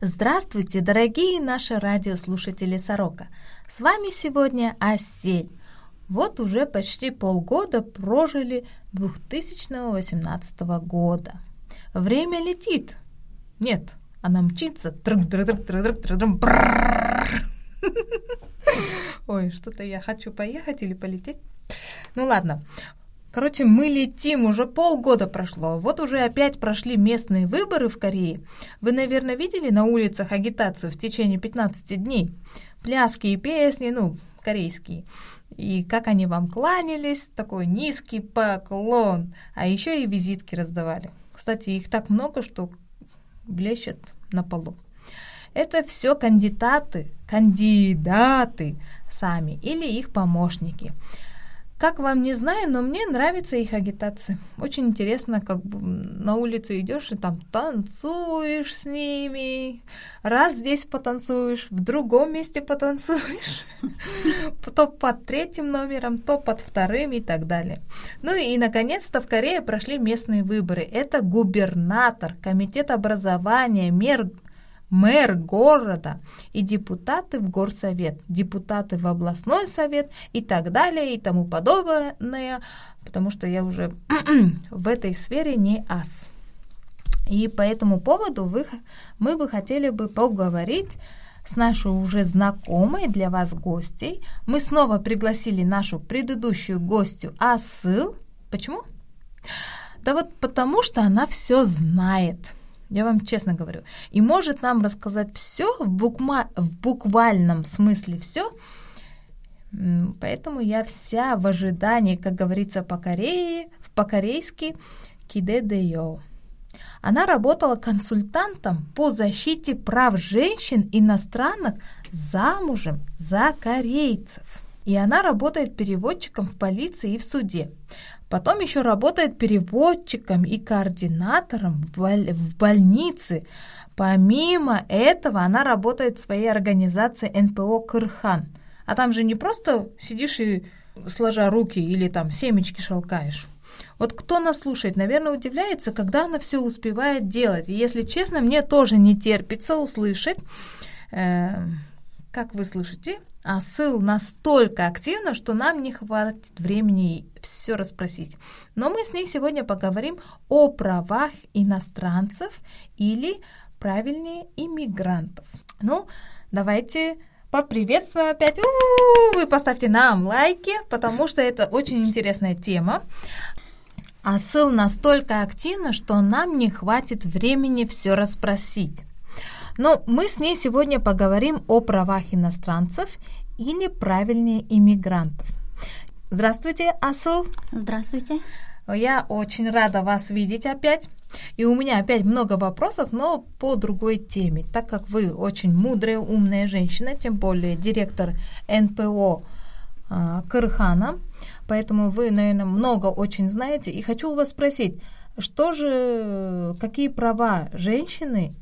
Здравствуйте, дорогие наши радиослушатели Сорока! С вами сегодня Осель. Вот уже почти полгода прожили 2018 года. Время летит. Нет, она мчится. Ой, что-то я хочу поехать или полететь. Ну ладно. Короче, мы летим, уже полгода прошло. Вот уже опять прошли местные выборы в Корее. Вы, наверное, видели на улицах агитацию в течение 15 дней? Пляски и песни, ну, корейские. И как они вам кланялись, такой низкий поклон. А еще и визитки раздавали. Кстати, их так много, что блещет на полу. Это все кандидаты, кандидаты сами или их помощники. Как вам не знаю, но мне нравится их агитация. Очень интересно, как бы на улице идешь и там танцуешь с ними. Раз здесь потанцуешь, в другом месте потанцуешь. То под третьим номером, то под вторым и так далее. Ну и, наконец-то, в Корее прошли местные выборы. Это губернатор, комитет образования, мер мэр города и депутаты в горсовет, депутаты в областной совет и так далее и тому подобное, потому что я уже в этой сфере не ас. И по этому поводу вы, мы бы хотели бы поговорить с нашей уже знакомой для вас гостей. Мы снова пригласили нашу предыдущую гостью Асыл. Почему? Да вот потому что она все знает – я вам честно говорю. И может нам рассказать все в, букма, в буквальном смысле все. Поэтому я вся в ожидании, как говорится по Корее, по-корейски киде деё. Она работала консультантом по защите прав женщин иностранных замужем за корейцев. И она работает переводчиком в полиции и в суде. Потом еще работает переводчиком и координатором в, боль- в больнице. Помимо этого, она работает в своей организации НПО «Кырхан». А там же не просто сидишь и сложа руки или там семечки шелкаешь. Вот кто нас слушает, наверное, удивляется, когда она все успевает делать. И если честно, мне тоже не терпится услышать, э, как вы слышите, ссыл настолько активно, что нам не хватит времени все расспросить. Но мы с ней сегодня поговорим о правах иностранцев или правильнее иммигрантов. Ну, давайте поприветствуем опять. У-у-у, вы поставьте нам лайки, потому что это очень интересная тема. А ссыл настолько активно, что нам не хватит времени все расспросить. Но мы с ней сегодня поговорим о правах иностранцев или правильнее иммигрантов. Здравствуйте, Асыл. Здравствуйте. Я очень рада вас видеть опять. И у меня опять много вопросов, но по другой теме. Так как вы очень мудрая, умная женщина, тем более директор НПО э, Кырхана, поэтому вы, наверное, много очень знаете. И хочу у вас спросить, что же, какие права женщины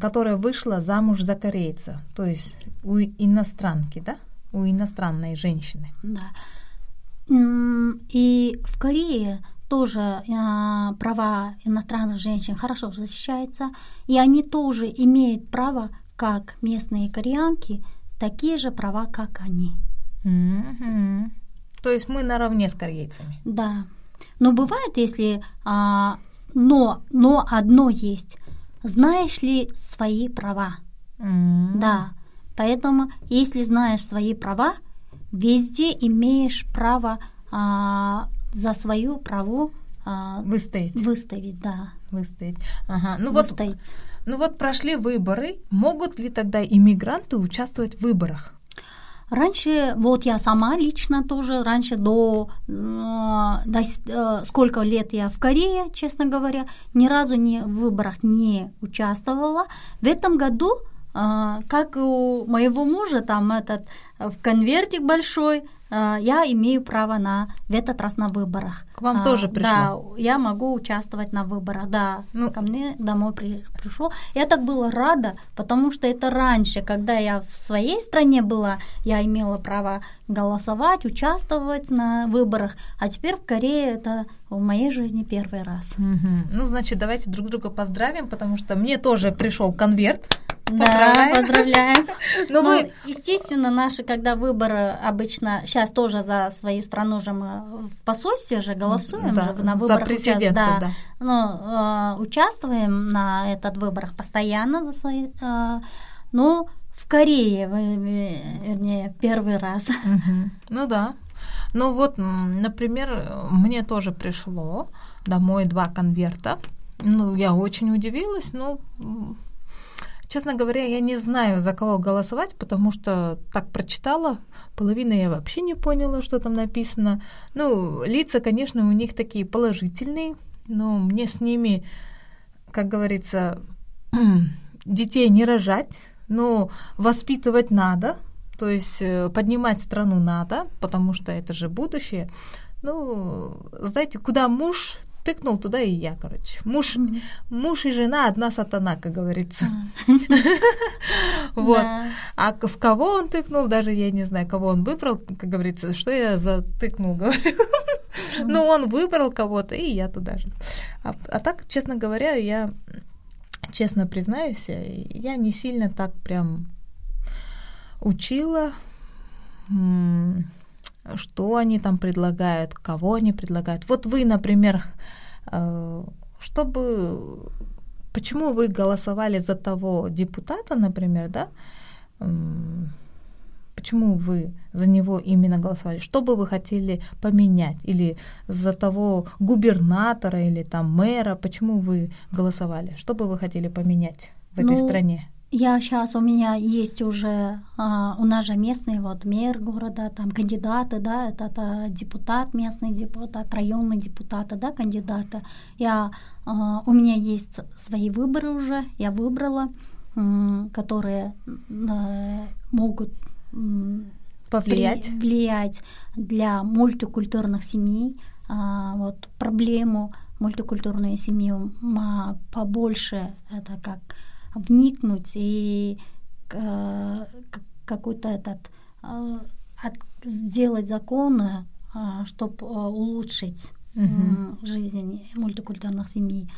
которая вышла замуж за корейца, то есть у иностранки, да? У иностранной женщины. Да. И в Корее тоже э, права иностранных женщин хорошо защищаются, и они тоже имеют право, как местные кореянки, такие же права, как они. Mm-hmm. То есть мы наравне с корейцами. Да. Но бывает, если а, но, но одно есть знаешь ли свои права. Mm. Да. Поэтому, если знаешь свои права, везде имеешь право а, за свою праву а, выстоять. Выставить, да. Выстоять. Ага. Ну выстоять. вот, ну вот прошли выборы. Могут ли тогда иммигранты участвовать в выборах? Раньше, вот я сама лично тоже, раньше до, э, до э, сколько лет я в Корее, честно говоря, ни разу не, в выборах не участвовала. В этом году, э, как у моего мужа, там этот в конвертик большой, я имею право на в этот раз на выборах. К вам а, тоже пришло? Да, я могу участвовать на выборах, да. Ну, ко мне домой при, пришел. Я так была рада, потому что это раньше, когда я в своей стране была, я имела право голосовать, участвовать на выборах, а теперь в Корее это в моей жизни первый раз. Угу. Ну, значит, давайте друг друга поздравим, потому что мне тоже пришел конверт да, поздравляем. Ну, ну, вы... естественно, наши, когда выборы обычно, сейчас тоже за свою страну же мы в посольстве же голосуем да, же на выборах. За президента, да. да. Ну, э, участвуем на этот выборах постоянно за свои, э, ну, в Корее, вернее, первый раз. Угу. Ну да. Ну вот, например, мне тоже пришло домой два конверта. Ну, я очень удивилась, но Честно говоря, я не знаю, за кого голосовать, потому что так прочитала, половина я вообще не поняла, что там написано. Ну, лица, конечно, у них такие положительные, но мне с ними, как говорится, детей не рожать, но воспитывать надо, то есть э, поднимать страну надо, потому что это же будущее. Ну, знаете, куда муж, тыкнул туда и я, короче. Муж, mm-hmm. муж и жена одна сатана, как говорится. Вот. А в кого он тыкнул, даже я не знаю, кого он выбрал, как говорится, что я затыкнул, говорю. Ну, он выбрал кого-то, и я туда же. А, а так, честно говоря, я, честно признаюсь, я не сильно так прям учила, что они там предлагают, кого они предлагают. Вот вы, например, э, чтобы почему вы голосовали за того депутата, например, да? Почему вы за него именно голосовали? Что бы вы хотели поменять? Или за того губернатора или там мэра? Почему вы голосовали? Что бы вы хотели поменять в этой ну, стране? Я сейчас, у меня есть уже, а, у нас же местный вот мэр города, там кандидаты, да, это, это депутат, местный депутат, районный депутат, да, кандидата. Я, а, у меня есть свои выборы уже, я выбрала, которые а, могут повлиять, при, влиять для мультикультурных семей, а, вот проблему мультикультурной семьи побольше, это как вникнуть и э, какой-то этот э, сделать законы, э, чтобы улучшить угу. жизнь мультикультурных семей.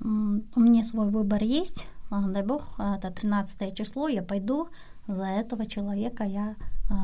У меня свой выбор есть. Дай бог, это 13 число, я пойду за этого человека, я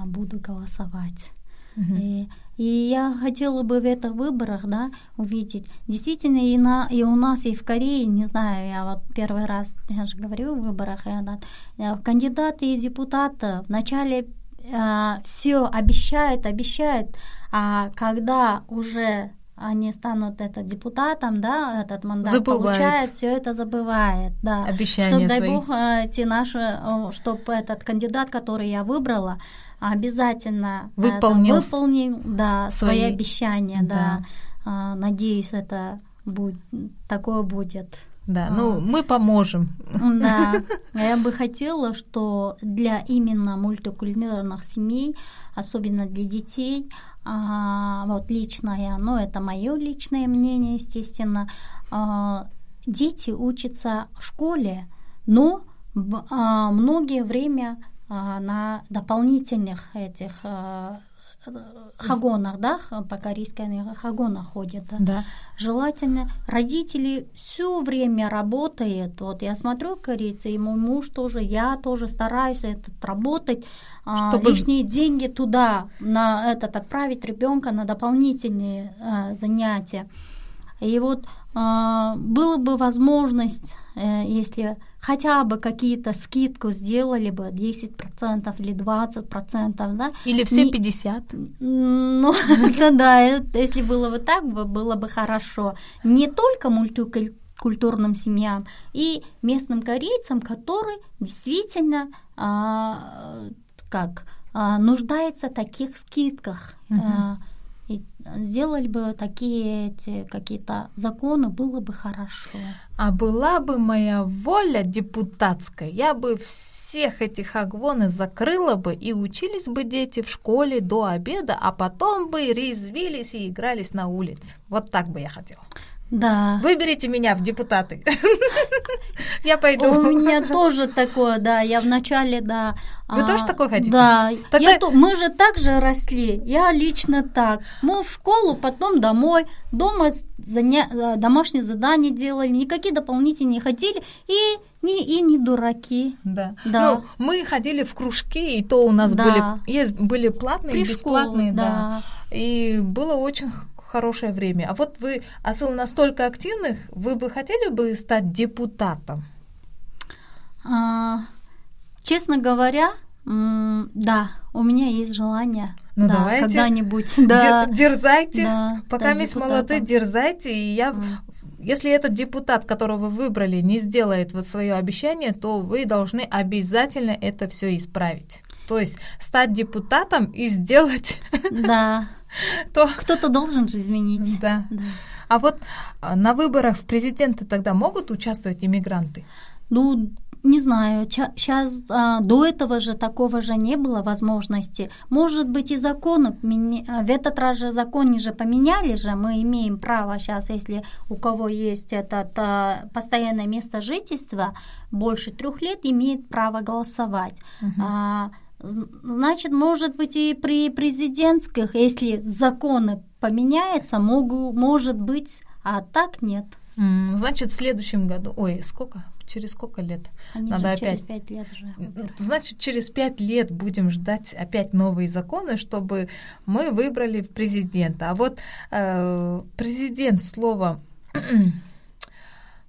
буду голосовать. Угу. И, и я хотела бы в этих выборах да, увидеть, действительно, и, на, и у нас, и в Корее, не знаю, я вот первый раз, я же говорю, в выборах, я, да, кандидаты и депутаты вначале э, все обещают, обещают, а когда уже они станут это депутатом, да, этот мандат забывает. получает, все это забывает, да. Обещания Чтобы, дай бог, эти наши, чтобы этот кандидат, который я выбрала, обязательно выполнил, это, выполнил да, свои, свои обещания, да. да. А, надеюсь, это будет, такое будет. Да, а, ну мы поможем. Да, я бы хотела, что для именно мультикультурных семей, особенно для детей, а, вот личное, ну это мое личное мнение, естественно, а, дети учатся в школе, но а, многие время а, на дополнительных этих а, хагонах, да, по-корейски они хагонах ходят, да. да. Желательно родители все время работают. Вот я смотрю корейцы, и мой муж тоже, я тоже стараюсь этот работать, а, Чтобы... лишние деньги туда на этот отправить ребенка на дополнительные а, занятия. И вот а, была бы возможность, э, если хотя бы какие-то скидку сделали бы 10% или 20%, да? Или все Не... 50%. Ну, это да, если было бы так, было бы хорошо. Не только мультикультурным семьям и местным корейцам, которые действительно а, как а, нуждаются в таких скидках. Uh-huh. И сделали бы такие эти какие-то законы, было бы хорошо. А была бы моя воля депутатская, я бы всех этих агвоны закрыла бы, и учились бы дети в школе до обеда, а потом бы резвились и игрались на улице. Вот так бы я хотела. Да. Выберите меня в депутаты. Я пойду. У меня тоже такое, да. Я вначале, да. Вы тоже такое хотите? Да. Мы же так же росли. Я лично так. Мы в школу, потом домой. Дома заня... домашние задания делали. Никакие дополнительные не ходили. И не, и не дураки. Да. да. Ну, мы ходили в кружки, и то у нас да. были, есть, были платные При бесплатные. Школу, да. да. И было очень хорошее время. А вот вы, Асыл, настолько активных, вы бы хотели бы стать депутатом? А, честно говоря, да, у меня есть желание. Ну да, давайте. Когда-нибудь. Да. Дерзайте. Да, Пока да, молодые, дерзайте. И я mm. Если этот депутат, которого вы выбрали, не сделает вот свое обещание, то вы должны обязательно это все исправить. То есть стать депутатом и сделать да. то... Кто-то должен же изменить. Да. да. А вот а, на выборах в президенты тогда могут участвовать иммигранты? Ну, не знаю, сейчас а, до этого же такого же не было возможности. Может быть и законы, в этот раз же законы же поменяли же, мы имеем право сейчас, если у кого есть это а, постоянное место жительства, больше трех лет имеет право голосовать. Угу. А, Значит, может быть, и при президентских, если законы поменяются, могу, может быть, а так нет. Значит, в следующем году, ой, сколько? Через сколько лет? Они Надо опять. Через пять лет уже. Значит, через пять лет будем ждать опять новые законы, чтобы мы выбрали президента. А вот э, президент слово.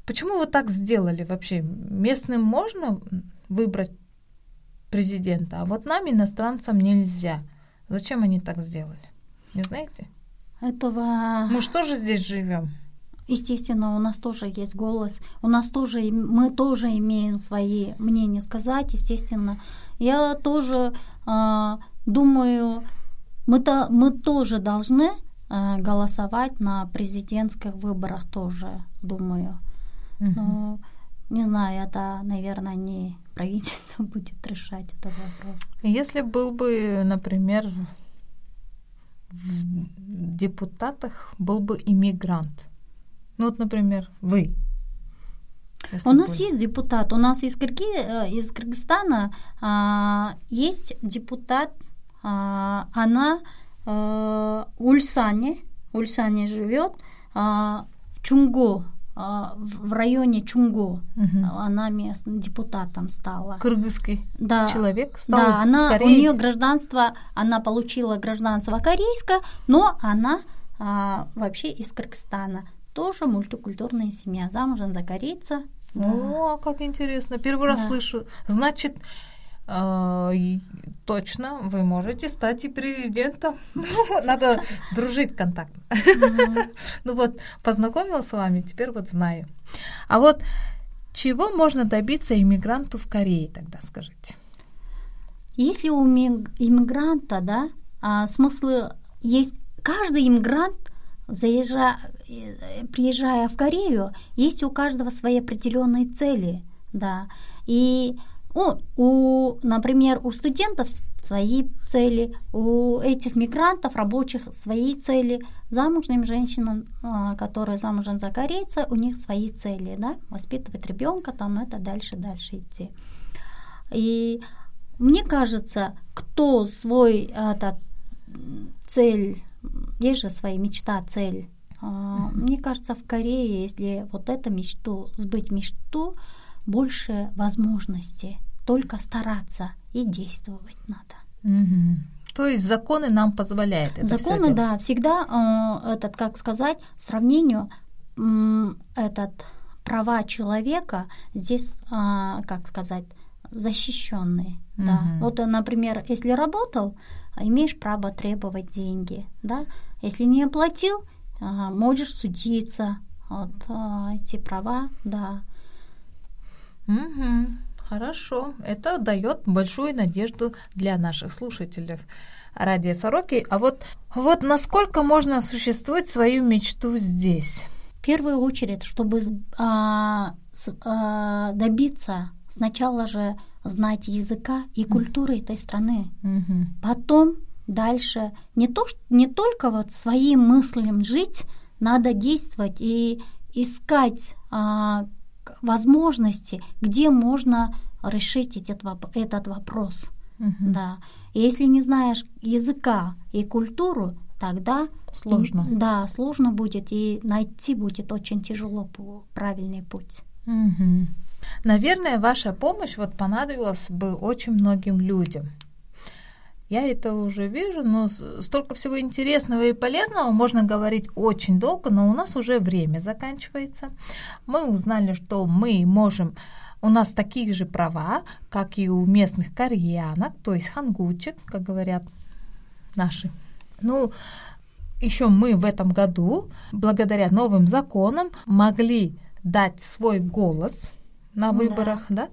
Почему вы так сделали вообще? Местным можно выбрать президента, а вот нам, иностранцам, нельзя. Зачем они так сделали? Не знаете? Этого... Мы что же здесь живем? Естественно, у нас тоже есть голос, у нас тоже, мы тоже имеем свои мнения сказать, естественно. Я тоже э, думаю, мы-то, мы тоже должны э, голосовать на президентских выборах тоже, думаю. Угу. Но, не знаю, это, наверное, не правительство будет решать этот вопрос. Если был бы, например, в депутатах был бы иммигрант, ну вот, например, вы. У нас есть депутат, у нас из, Кырги, э, из Кыргызстана а, есть депутат, а, она а, Ульсане, Ульсане живет, а, в а, в районе Чунгу. Угу. Она местным депутатом стала. Кыргызский да. человек стал Да, она, у нее гражданство, она получила гражданство корейское, но она а, вообще из Кыргызстана. Тоже мультикультурная семья, замужем за корейца. Да. О, как интересно, первый раз да. слышу. Значит, точно вы можете стать и президентом. Надо дружить контактно. Ну вот, познакомилась с вами, теперь вот знаю. А вот чего можно добиться иммигранту в Корее тогда, скажите? Если у иммигранта, да, а, смысл есть, каждый иммигрант заезжая, э, приезжая в Корею, есть у каждого свои определенные цели, да. И у, у, например, у студентов свои цели, у этих мигрантов, рабочих свои цели, замужним женщинам, а, которые замужем за корейца, у них свои цели, да, воспитывать ребенка, там это дальше, дальше идти. И мне кажется, кто свой этот цель есть же своя мечта, цель. А, мне кажется, в Корее, если вот эту мечту, сбыть мечту, больше возможностей. Только стараться и действовать надо. Угу. То есть законы нам позволяют это Законы, да, всегда э, этот, как сказать, сравнению этот права человека здесь, а, как сказать, защищенные. Угу. Да. Вот, например, если работал, имеешь право требовать деньги, да. Если не оплатил, а, можешь судиться. Вот а, эти права, да. Угу. Хорошо. Это дает большую надежду для наших слушателей. Радио Сороки. А вот, вот насколько можно осуществить свою мечту здесь? В первую очередь, чтобы а, с, а, добиться сначала же знать языка и культуры этой страны, Мгм. потом дальше не то не только вот своим мыслям жить, надо действовать и искать а, возможности, где можно решить этот, воп- этот вопрос. Мгм. Да. И если не знаешь языка и культуру, тогда Сложно. Да, сложно будет и найти будет очень тяжело правильный путь. Мгм. Наверное, ваша помощь вот понадобилась бы очень многим людям. Я это уже вижу, но столько всего интересного и полезного можно говорить очень долго, но у нас уже время заканчивается. Мы узнали, что мы можем, у нас такие же права, как и у местных кореянок, то есть хангучек, как говорят наши. Ну, еще мы в этом году, благодаря новым законам, могли дать свой голос на Ну да. выборах, да,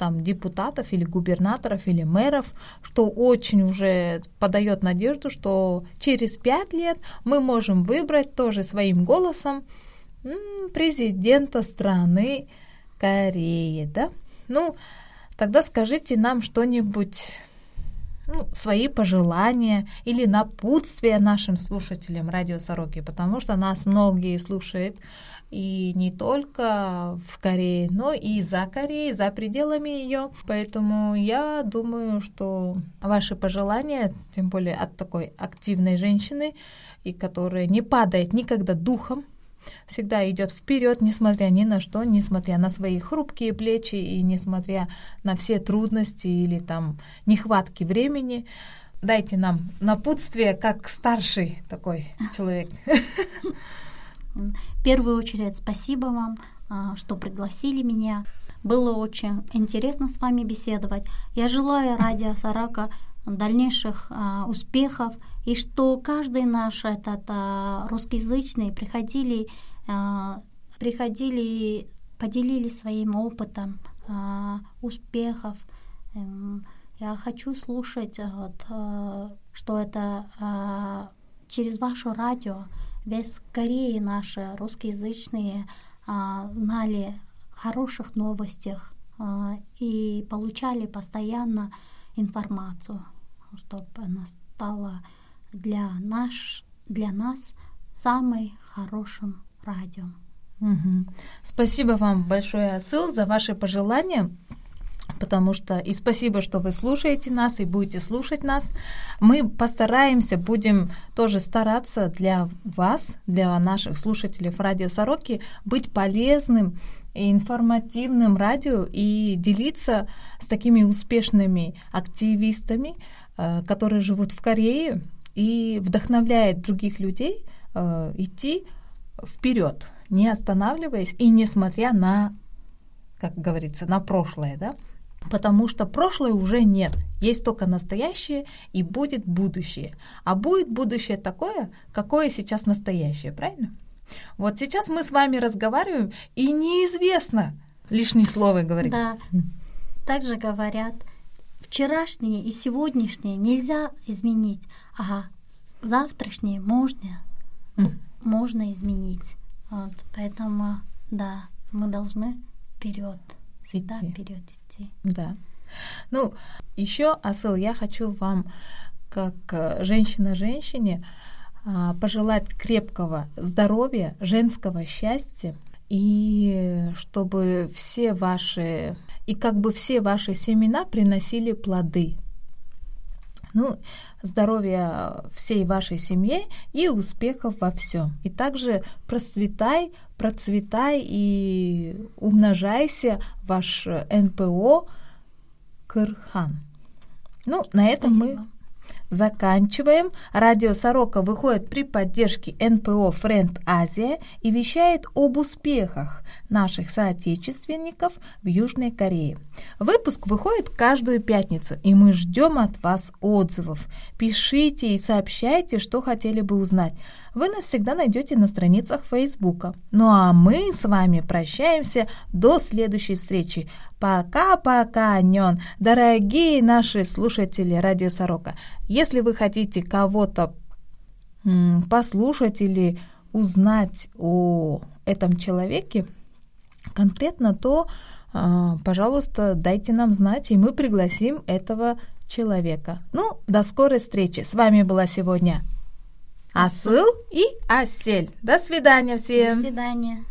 там депутатов или губернаторов или мэров, что очень уже подает надежду, что через пять лет мы можем выбрать тоже своим голосом президента страны Кореи, да? Ну, тогда скажите нам что-нибудь ну, свои пожелания или напутствия нашим слушателям радио Сороки, потому что нас многие слушают и не только в Корее, но и за Кореей, за пределами ее. Поэтому я думаю, что ваши пожелания, тем более от такой активной женщины, и которая не падает никогда духом, всегда идет вперед, несмотря ни на что, несмотря на свои хрупкие плечи и несмотря на все трудности или там нехватки времени. Дайте нам напутствие, как старший такой человек. В первую очередь спасибо вам, а, что пригласили меня. Было очень интересно с вами беседовать. Я желаю радио Сарака дальнейших а, успехов и что каждый наш этот а, русскоязычный приходили, приходили, поделились своим опытом успехов. Эм, Я хочу слушать, вот, что это через ваше радио весь Кореи наши русскоязычные а, знали хороших новостях а, и получали постоянно информацию, чтобы она стала для, наш, для нас самой хорошим радио. Мгм. Спасибо вам большое, Асыл, за ваши пожелания. Потому что и спасибо, что вы слушаете нас и будете слушать нас. Мы постараемся, будем тоже стараться для вас, для наших слушателей радио Сороки, быть полезным и информативным радио и делиться с такими успешными активистами, э, которые живут в Корее и вдохновляет других людей э, идти вперед, не останавливаясь и несмотря на, как говорится, на прошлое, да? Потому что прошлое уже нет, есть только настоящее и будет будущее. А будет будущее такое, какое сейчас настоящее, правильно? Вот сейчас мы с вами разговариваем, и неизвестно лишние слова говорить. Да, также говорят, вчерашнее и сегодняшнее нельзя изменить, а завтрашнее можно, М. можно изменить. Вот, поэтому, да, мы должны вперед, Идти. вперед идти. Да. Ну, еще, Асыл, я хочу вам, как э, женщина женщине, а, пожелать крепкого здоровья, женского счастья, и чтобы все ваши, и как бы все ваши семена приносили плоды. Ну, здоровья всей вашей семье и успехов во всем. И также процветай, процветай и умножайся ваш НПО Кырхан. Ну, на этом мы Спасибо. заканчиваем. Радио Сорока выходит при поддержке НПО Френд Азия и вещает об успехах наших соотечественников в Южной Корее. Выпуск выходит каждую пятницу, и мы ждем от вас отзывов. Пишите и сообщайте, что хотели бы узнать. Вы нас всегда найдете на страницах Фейсбука. Ну а мы с вами прощаемся до следующей встречи. Пока-пока, Анён, дорогие наши слушатели Радио Сорока. Если вы хотите кого-то послушать или узнать о этом человеке конкретно, то, а, пожалуйста, дайте нам знать, и мы пригласим этого человека. Ну, до скорой встречи. С вами была сегодня Асыл и Асель. До свидания всем. До свидания.